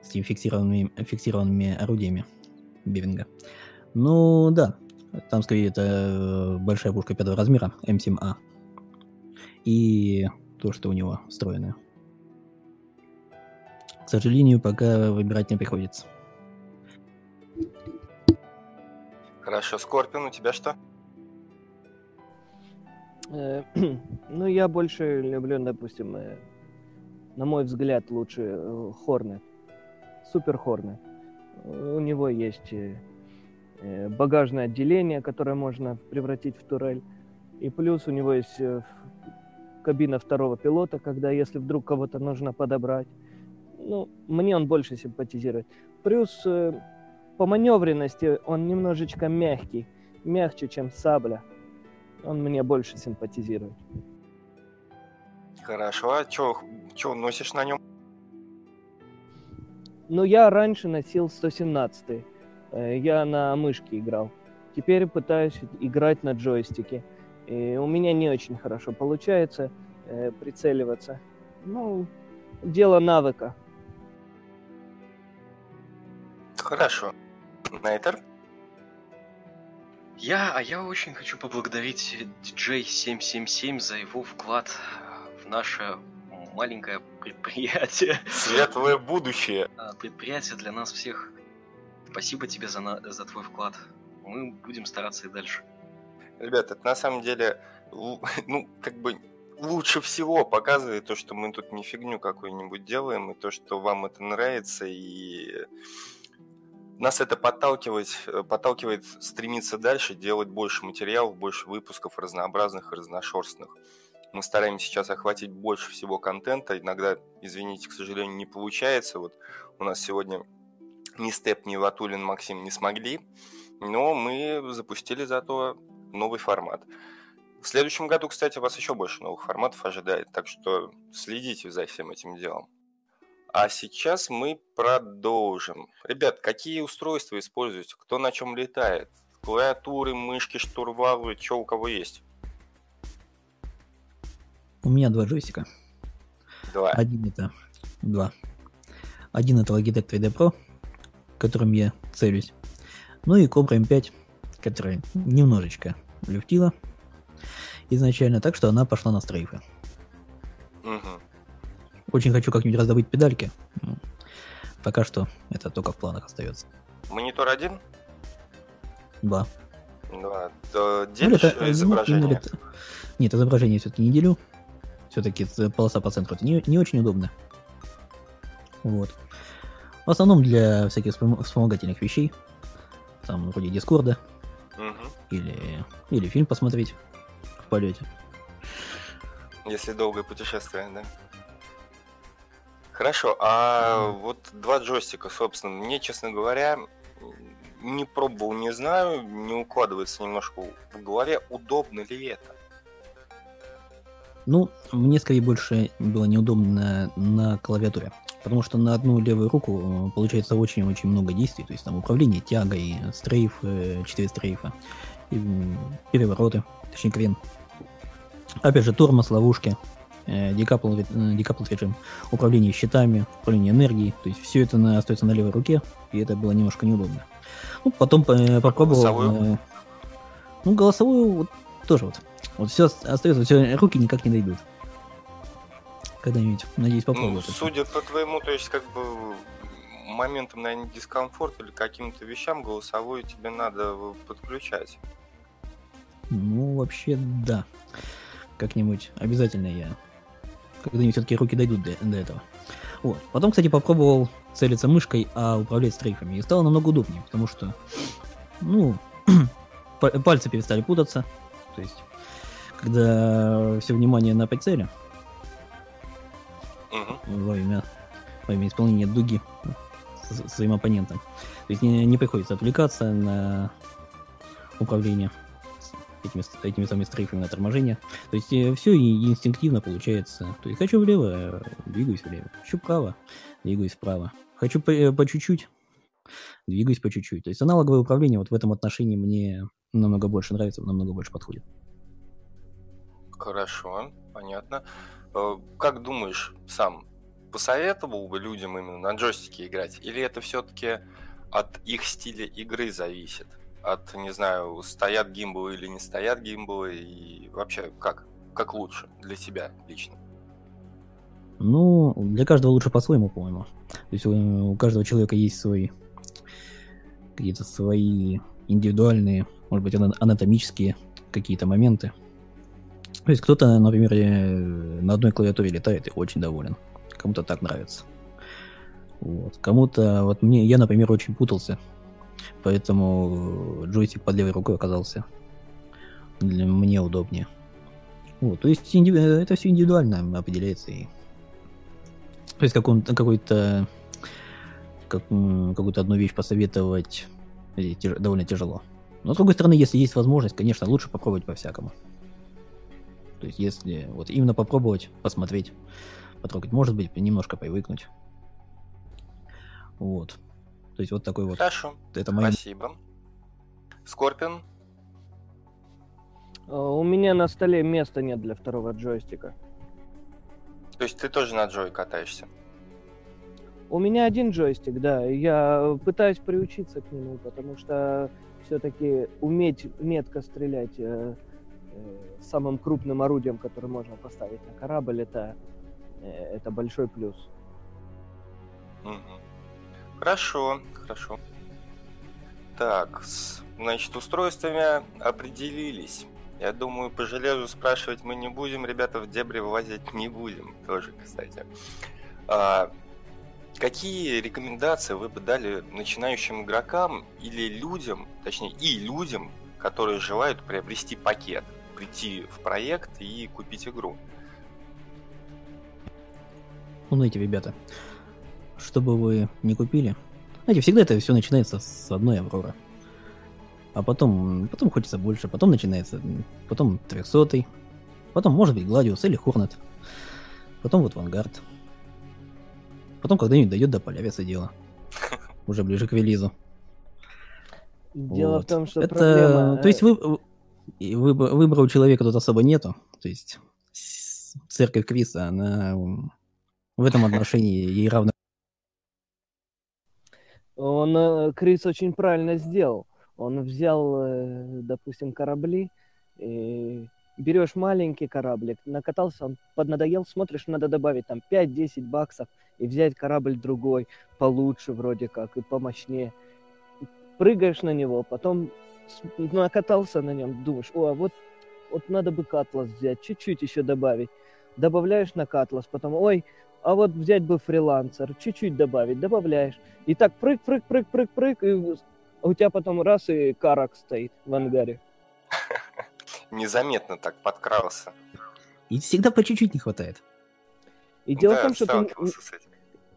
С фиксированными, фиксированными орудиями Бивинга. Ну, да. Там, скорее, это э, большая пушка пятого размера, М7А. И то, что у него встроенное. К сожалению, пока выбирать не приходится. Хорошо, Скорпион, у тебя что? Э, *clears throat* Ну, я больше люблю, допустим, э, на мой взгляд, лучше э, Хорнет. Супер Хорнет. У него есть багажное отделение, которое можно превратить в турель. И плюс у него есть кабина второго пилота, когда если вдруг кого-то нужно подобрать. Ну, мне он больше симпатизирует. Плюс по маневренности он немножечко мягкий. Мягче, чем сабля. Он мне больше симпатизирует. Хорошо, а что носишь на нем? Ну, я раньше носил 117 э, Я на мышке играл. Теперь пытаюсь играть на джойстике. И у меня не очень хорошо получается э, прицеливаться. Ну, дело навыка. Хорошо. Найтер? Я, а я очень хочу поблагодарить DJ777 за его вклад в наше маленькое предприятие. Светлое будущее. А, *laughs* Предприятие для нас всех. Спасибо тебе за, на- за твой вклад. Мы будем стараться и дальше. Ребята, это на самом деле, *laughs* ну, как бы лучше всего показывает то, что мы тут не фигню какую-нибудь делаем, и то, что вам это нравится, и нас это подталкивает, э, подталкивает стремиться дальше, делать больше материалов, больше выпусков разнообразных и разношерстных. Мы стараемся сейчас охватить больше всего контента. Иногда, извините, к сожалению, не получается. Вот у нас сегодня ни Степ, ни Ватулин, Максим не смогли. Но мы запустили зато новый формат. В следующем году, кстати, вас еще больше новых форматов ожидает, так что следите за всем этим делом. А сейчас мы продолжим. Ребят, какие устройства используете? Кто на чем летает? Клавиатуры, мышки, штурвалы, что у кого есть? У меня два джойстика. Два. Один это... Два. Один это Logitech 3D Pro, которым я целюсь. Ну и Cobra M5, которая немножечко люфтила изначально, так что она пошла на стрейфы. Мгм. Очень хочу как-нибудь раздобыть педальки. Ну, Пока что это только в планах остается. Монитор один? Два. Да, Ну, Делишь это- ну, изображение? ну, это- Нет, изображение все-таки не делю. Все-таки полоса по центру это не, не очень удобно. Вот. В основном для всяких вспом- вспомогательных вещей. Там вроде Дискорда Мгм. или, или фильм посмотреть в полете. Если долгое путешествие, да? Хорошо, а вот два джойстика, собственно, мне, честно говоря, не пробовал, не знаю, не укладывается немножко в голове, удобно ли это? Ну, мне скорее больше было неудобно на клавиатуре. Потому что на одну левую руку э, получается очень-очень много действий. То есть там управление тягой, стрейф, 4 стрейфа, перевороты, точнее крен. Опять же, тормоз, ловушки, декапл, ре- э, декапл режим, управление щитами, управление энергией. То есть все это на, остается на левой руке, и это было немножко неудобно. Ну, потом э, попробовал... голосовую? э, ну, голосовую вот, тоже вот. Вот все остается, все, руки никак не дойдут. Когда-нибудь, надеюсь, Ну, попробую. это. судя по твоему, то есть как бы моментом, наверное, дискомфорта или каким-то вещам голосовую тебе надо подключать. Ну, вообще, да. Как-нибудь обязательно я. Когда-нибудь все-таки руки дойдут до, до этого. Вот. Потом, кстати, попробовал целиться мышкой, а управлять стрейфами. И стало намного удобнее, потому что, ну, *clears throat* па- пальцы перестали путаться. То есть, когда все внимание на прицеле, Мгм. во имя, во имя исполнения дуги с- своим оппонентом. То есть не, не приходится отвлекаться на управление с этими, этими самыми стрейфами на торможение. То есть все инстинктивно получается. То есть хочу влево, э, двигаюсь влево. Хочу вправо, двигаюсь вправо. Хочу по, э, по чуть-чуть, двигаюсь по чуть-чуть. То есть аналоговое управление вот в этом отношении мне намного больше нравится, намного больше подходит. Хорошо, понятно. Э, Как думаешь, сам посоветовал бы людям именно на джойстике играть? Или это все-таки от их стиля игры зависит? От, не знаю, стоят гимбалы или не стоят гимбалы? И вообще, как? Как лучше для тебя лично? Ну, для каждого лучше по-своему, по-моему. То есть у, каждого человека есть свой какие-то свои индивидуальные, может быть, ана- анатомические какие-то моменты. То есть кто-то, например, э, на одной клавиатуре летает и очень доволен. Кому-то так нравится. Вот. Кому-то, вот мне, я, например, очень путался, поэтому джойстик под левой рукой оказался для мне удобнее. Вот, то есть инди- это все индивидуально определяется и то есть как он, какой-то как, какую-то одну вещь посоветовать э, тяж- довольно тяжело. Но с другой стороны, если есть возможность, конечно, лучше попробовать по-всякому. То есть если вот именно попробовать, посмотреть, потрогать, может быть, немножко привыкнуть. Вот. То есть вот такой вот. Хорошо, Это моя спасибо. Скорпион? Э, У меня на столе места нет для второго джойстика. То есть ты тоже на джой катаешься? У меня один джойстик, да. Я пытаюсь приучиться к нему, потому что все-таки уметь метко стрелять э, э, самым крупным орудием, которое можно поставить на корабль, это э, это большой плюс. Мгм. Хорошо, хорошо. Так, с, значит, устройствами определились. Я думаю, по железу спрашивать мы не будем, ребята, в дебри вылазить не будем тоже, кстати. А, какие рекомендации вы бы дали начинающим игрокам или людям, точнее и людям, которые желают приобрести пакет, прийти в проект и купить игру? Ну, знаете, ребята, чтобы вы не купили, знаете, всегда это все начинается с одной Авроры. А потом, потом хочется больше, потом начинается, потом 300 потом может быть Гладиус или Хорнет, потом вот Вангард. Потом когда-нибудь дойдет до Поляриса дело. *laughs* Уже ближе к релизу. Дело Вот. в том, что это, проблема... То есть э, вы, выбор- выбора у человека тут особо нету. То есть церковь Криса, она в этом *laughs* отношении ей равна. Он, э, Крис очень правильно сделал. Он взял, э, допустим, корабли, и берешь маленький кораблик, накатался, он поднадоел, смотришь, надо добавить там 5-10 баксов и взять корабль другой, получше вроде как и помощнее. Прыгаешь на него, потом накатался на нем, думаешь, о, а вот, вот надо бы Катлас взять, чуть-чуть еще добавить. Добавляешь на Катлас, потом, ой, а вот взять бы фрилансер, чуть-чуть добавить, добавляешь. И так прыг, прыг, прыг, прыг, прыг, и у тебя потом раз и карак стоит в ангаре. *laughs* Незаметно так подкрался. И всегда по чуть-чуть не хватает. И дело Да, в том, что ты,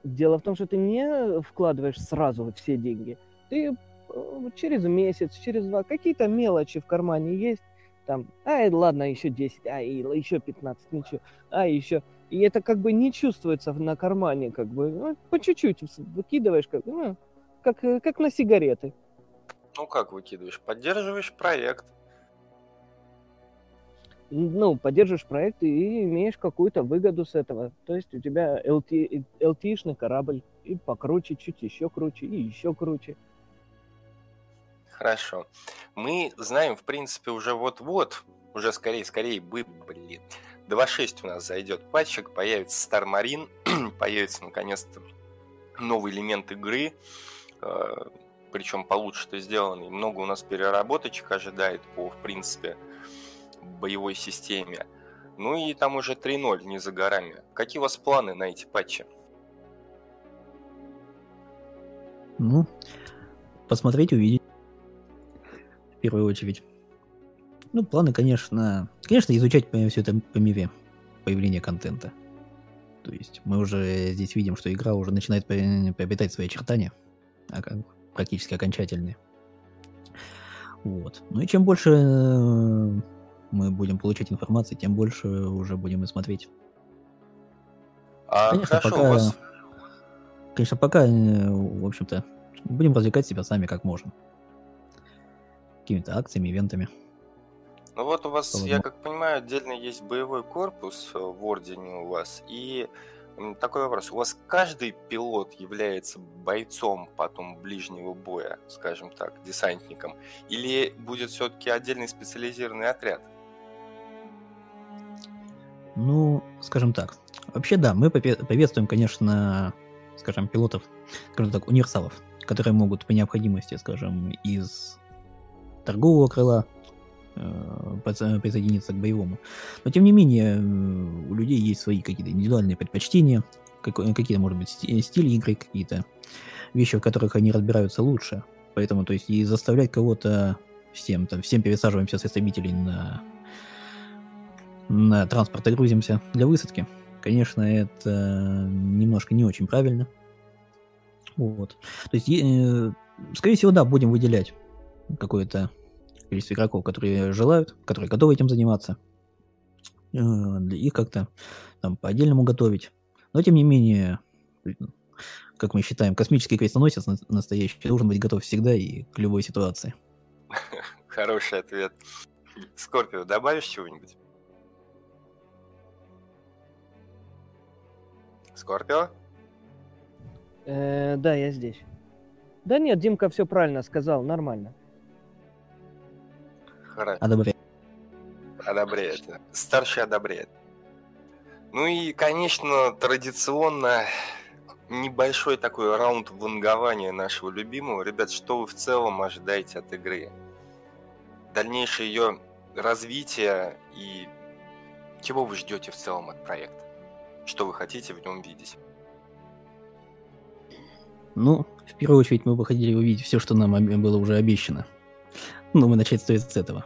дело в том, что ты не вкладываешь сразу все деньги. Ты э, через месяц, через два, какие-то мелочи в кармане есть, там, ай, ладно, еще 10, ай, еще 15, ничего, а еще. И это как бы не чувствуется на кармане, как бы, ну, по чуть-чуть выкидываешь, как, ну, как, э, как на сигареты. Ну как выкидываешь? Поддерживаешь проект. ну, поддерживаешь проект и имеешь какую-то выгоду с этого. То есть у тебя LT, LT-шный корабль и покруче, чуть еще круче и еще круче. Хорошо. Мы знаем, в принципе, уже вот-вот, уже скорее-скорее бы, блин, 2.6 у нас зайдет патчик, появится Star Marine, *clears throat* появится наконец-то новый элемент игры, причем получше-то сделанный. Много у нас переработочек ожидает по, в принципе, боевой системе. Ну и там уже 3.0 не за горами. Какие у вас планы на эти патчи? Ну, посмотреть, увидеть. В первую очередь. Ну, планы, конечно... Конечно, изучать все это по мере появления контента. То есть мы уже здесь видим, что игра уже начинает при- приобретать свои очертания. а как- Практически окончательные. Вот. Ну и чем больше э, мы будем получать информации, тем больше уже будем и смотреть. А, Конечно, хорошо, пока- вас Конечно, пока, э, в общем-то, будем развлекать себя сами как можем. Какими-то акциями, ивентами. Ну вот у вас, я как понимаю, отдельно есть боевой корпус э, в Ордене у вас. И такой вопрос. У вас каждый пилот является бойцом потом ближнего боя, скажем так, десантником? Или будет все-таки отдельный специализированный отряд? Ну, скажем так. Вообще, да, мы приветствуем, конечно, скажем, пилотов, скажем так, универсалов, которые могут по необходимости, скажем, из торгового крыла э, присоединиться к боевому. Но, тем не менее, э, у людей есть свои какие-то индивидуальные предпочтения, какие-то, может быть, сти- стили игры, какие-то вещи, в которых они разбираются лучше. Поэтому, то есть, и заставлять кого-то всем, там, всем пересаживаемся с истребителей на на транспорт и грузимся для высадки. Конечно, это немножко не очень правильно. Вот. То есть, э, скорее всего, да, будем выделять какое-то количество игроков, которые желают, которые готовы этим заниматься. Э, Для их как-то там по-отдельному готовить. Но, тем не менее, как мы считаем, космический крестоносец на- настоящий должен быть готов всегда и к любой ситуации. *laughs* Хороший ответ. Скорпио, добавишь чего-нибудь? Скорпио? Э, да, я здесь. Да нет, Димка все правильно сказал, нормально. Хорошо. Одобряю. Одобряет. Старший одобряет. Ну и, конечно, традиционно небольшой такой раунд вангования нашего любимого. Ребят, что вы в целом ожидаете от игры? Дальнейшее ее развитие и чего вы ждете в целом от проекта? Что вы хотите в нем видеть? Ну, в первую очередь мы бы хотели увидеть все, что нам было уже обещано. Ну, мы начать стоит с этого.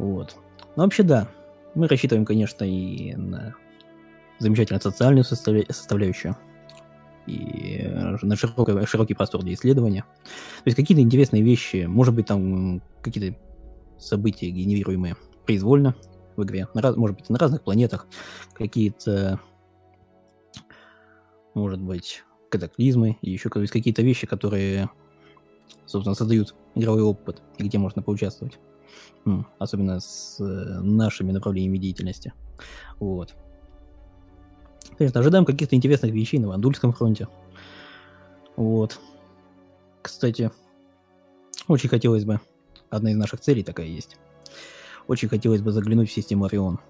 Вот. Ну, вообще, да. Мы рассчитываем, конечно, и на замечательную социальную составляющую, и на широкий, широкий простор для исследования. То есть какие-то интересные вещи, может быть, там какие-то события, генерируемые произвольно в игре, на, может быть, на разных планетах, какие-то, может быть, катаклизмы и еще какие-то вещи, которые, собственно, создают игровой опыт, и где можно поучаствовать. Особенно с э, нашими направлениями деятельности. Вот. Конечно, ожидаем каких-то интересных вещей на Вандульском фронте. Вот. Кстати, очень хотелось бы, одна из наших целей такая есть, очень хотелось бы заглянуть в систему Орион.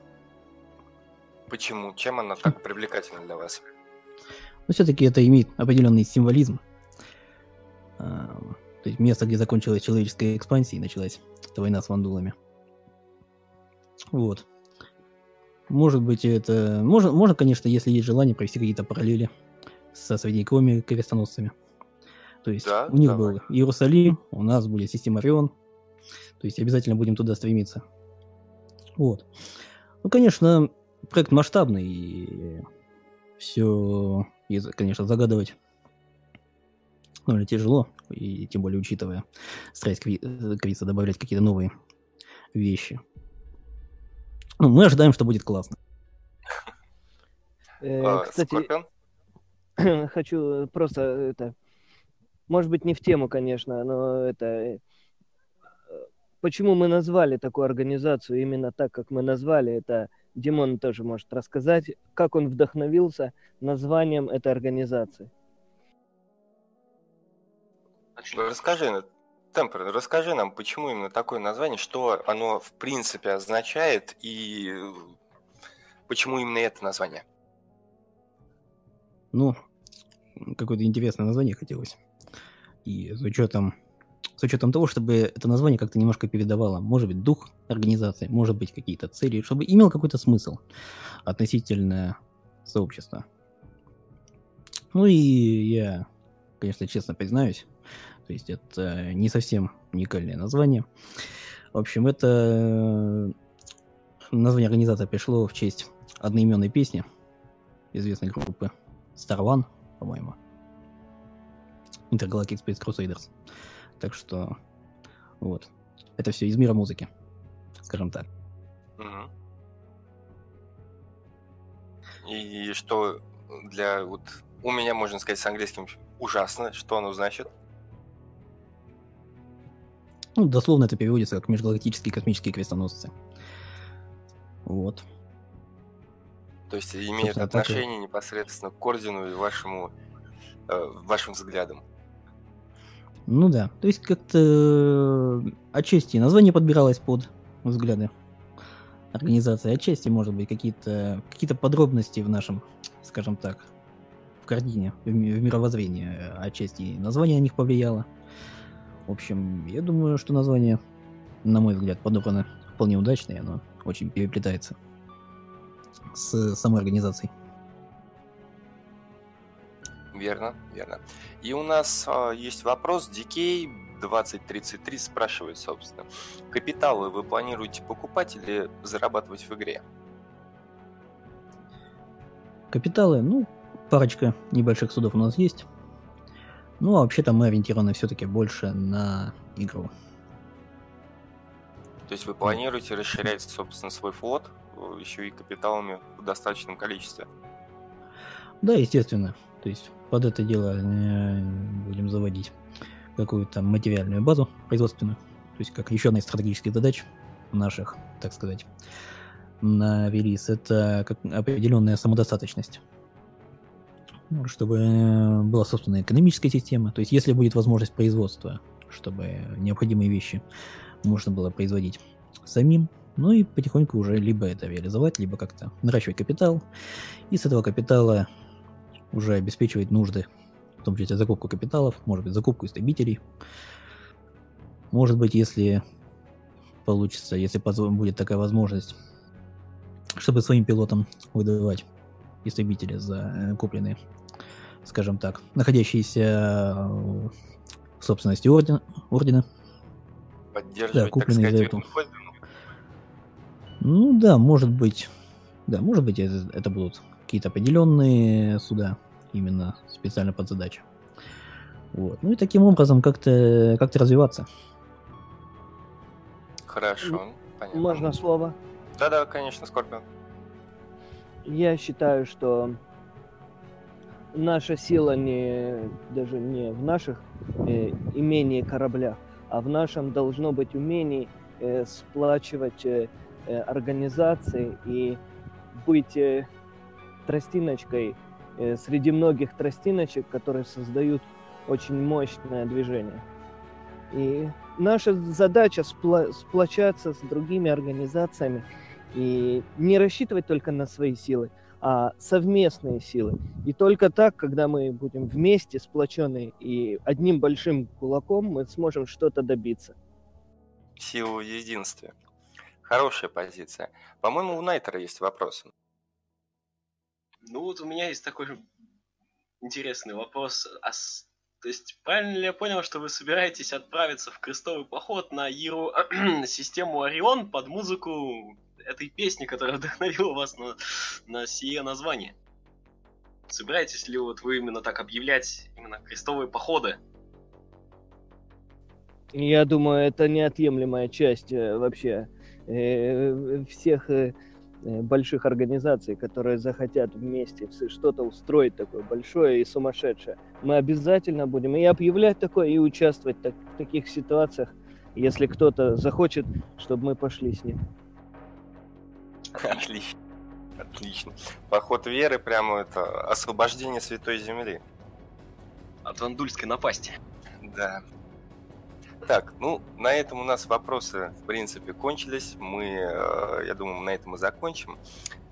Почему? Чем она так привлекательна для вас? Но все-таки это имеет определенный символизм. То есть место, где закончилась человеческая экспансия и началась эта война с вандулами. Вот. Может быть, это... Можно, можно, конечно, если есть желание, провести какие-то параллели со средневековыми крестоносцами. То есть да, у них давай. был Иерусалим, у нас будет система Орион. То есть обязательно будем туда стремиться. Вот. Ну, конечно, проект масштабный, и все, конечно, загадывать ну, тяжело, и тем более учитывая страсть Квица добавлять какие-то новые вещи. Ну, мы ожидаем, что будет классно. Э, а, кстати, *clears throat* хочу просто это, может быть, не в тему, конечно, но это э, почему мы назвали такую организацию именно так, как мы назвали, это Димон тоже может рассказать, как он вдохновился названием этой организации. Расскажи, Темпер, расскажи нам, почему именно такое название, что оно в принципе означает и почему именно это название? Ну, какое-то интересное название хотелось. И с учетом, с учетом того, чтобы это название как-то немножко передавало, может быть, дух организации, может быть, какие-то цели, чтобы имел какой-то смысл относительно сообщества. Ну и я, конечно, честно признаюсь, то есть это не совсем уникальное название. В общем, это название организации пришло в честь одноименной песни известной группы Star One, по-моему. Intergalactic Space Crusaders. Так что, вот. Это все из мира музыки, скажем так. И что для вот у меня можно сказать с английским ужасно, что оно значит? Ну, дословно это переводится как межгалактические космические крестоносцы. Вот. То есть имеет Собственно, отношение так... непосредственно к ордену и вашему, э, вашим взглядам. Ну да, то есть как-то э, отчасти название подбиралось под взгляды организации, отчасти, может быть, какие-то какие подробности в нашем, скажем так, в картине, в, в мировоззрении, э, отчасти название на них повлияло. В общем, я думаю, что название, на мой взгляд, подобрано вполне удачно, и оно очень переплетается с самой организацией. Верно, верно. И у нас э, есть вопрос. DK 2033 спрашивает, собственно, капиталы вы планируете покупать или зарабатывать в игре? Капиталы, ну, парочка небольших судов у нас есть. Ну, а вообще-то мы ориентированы все-таки больше на игру. То есть вы планируете расширять, собственно, свой флот э, еще и капиталами в достаточном количестве? Да, естественно. То есть под это дело э, будем заводить какую-то материальную базу производственную. То есть как еще одна из стратегических задач наших, так сказать, на релиз, это как определенная самодостаточность. Ну, чтобы э, была собственная экономическая система. То есть, если будет возможность производства, чтобы необходимые вещи можно было производить самим, Ну и потихоньку уже либо это реализовать, либо как-то наращивать капитал. И с этого капитала уже обеспечивать нужды, в том числе закупку капиталов, может быть, закупку истребителей. Может быть, если получится, если будет такая возможность, чтобы своим пилотам выдавать истребители за э, купленные, скажем так, находящиеся в собственности ордена. ордена. Поддерживать, да, купленные так сказать, за эту. Ну да, может быть. Да, может быть, это, это будут какие-то определенные суда, именно специально под задачу. Вот. Ну и таким образом как-то как развиваться. Хорошо, понятно. Можно слово? Да-да, конечно, Скорпион. Я считаю, что наша сила не даже не в наших э, имении кораблях, а в нашем должно быть умении э, сплачивать э, э, организации и быть э, тростиночкой э, среди многих тростиночек, которые создают очень мощное движение. И наша задача спла- сплочаться с другими организациями и не рассчитывать только на свои силы, а совместные силы. И только так, когда мы будем вместе, сплоченные и одним большим кулаком, мы сможем что-то добиться. Сила в единстве. Хорошая позиция. По-моему, у Найтера есть вопросы. Ну вот у меня есть такой интересный вопрос. А с... То есть правильно ли я понял, что вы собираетесь отправиться в крестовый поход на Иру *clears throat* систему Орион под музыку этой песни, которая *laughs* вдохновила вас на, на сие название? Собираетесь ли вот вы именно так объявлять именно крестовые походы? Я думаю, это неотъемлемая часть э, вообще э, всех э, больших организаций, которые захотят вместе что-то устроить такое большое и сумасшедшее. Мы обязательно будем и объявлять такое, и участвовать в таких ситуациях, если кто-то захочет, чтобы мы пошли с ним. *laughs* Отлично. Отлично. Поход веры прямо это освобождение Святой Земли. От вандульской напасти. Да. Так, ну, на этом у нас вопросы, в принципе, кончились. Мы, э, я думаю, на этом и закончим.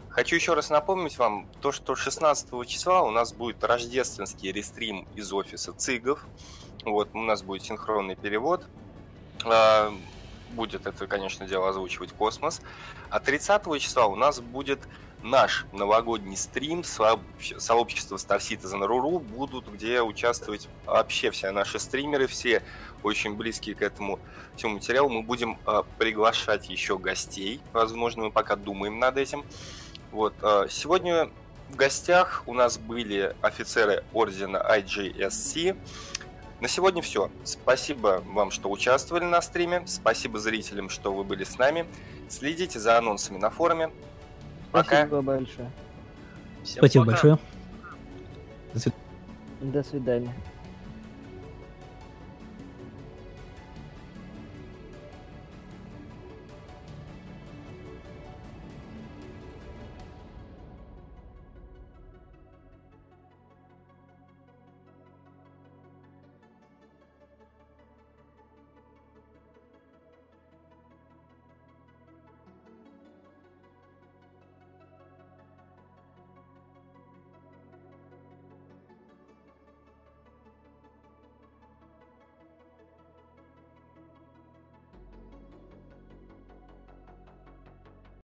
Хочу еще раз напомнить вам то, что 16 числа у нас будет рождественский рестрим из офиса ЦИГов. Вот, у нас будет синхронный перевод. Будет это, конечно, дело озвучивать Космос. А 30 числа у нас будет наш новогодний стрим сообщества Star Citizen Руру будут, где участвовать вообще все наши стримеры, все очень близкие к этому всему материалу. Мы будем э, приглашать еще гостей, возможно, мы пока думаем над этим. Вот, э, сегодня в гостях у нас были офицеры ордена IGSC. На сегодня все. Спасибо вам, что участвовали на стриме. Спасибо зрителям, что вы были с нами. Следите за анонсами на форуме. Пока. Спасибо большое. Всем Спасибо пока. большое. До свидания. До свидания.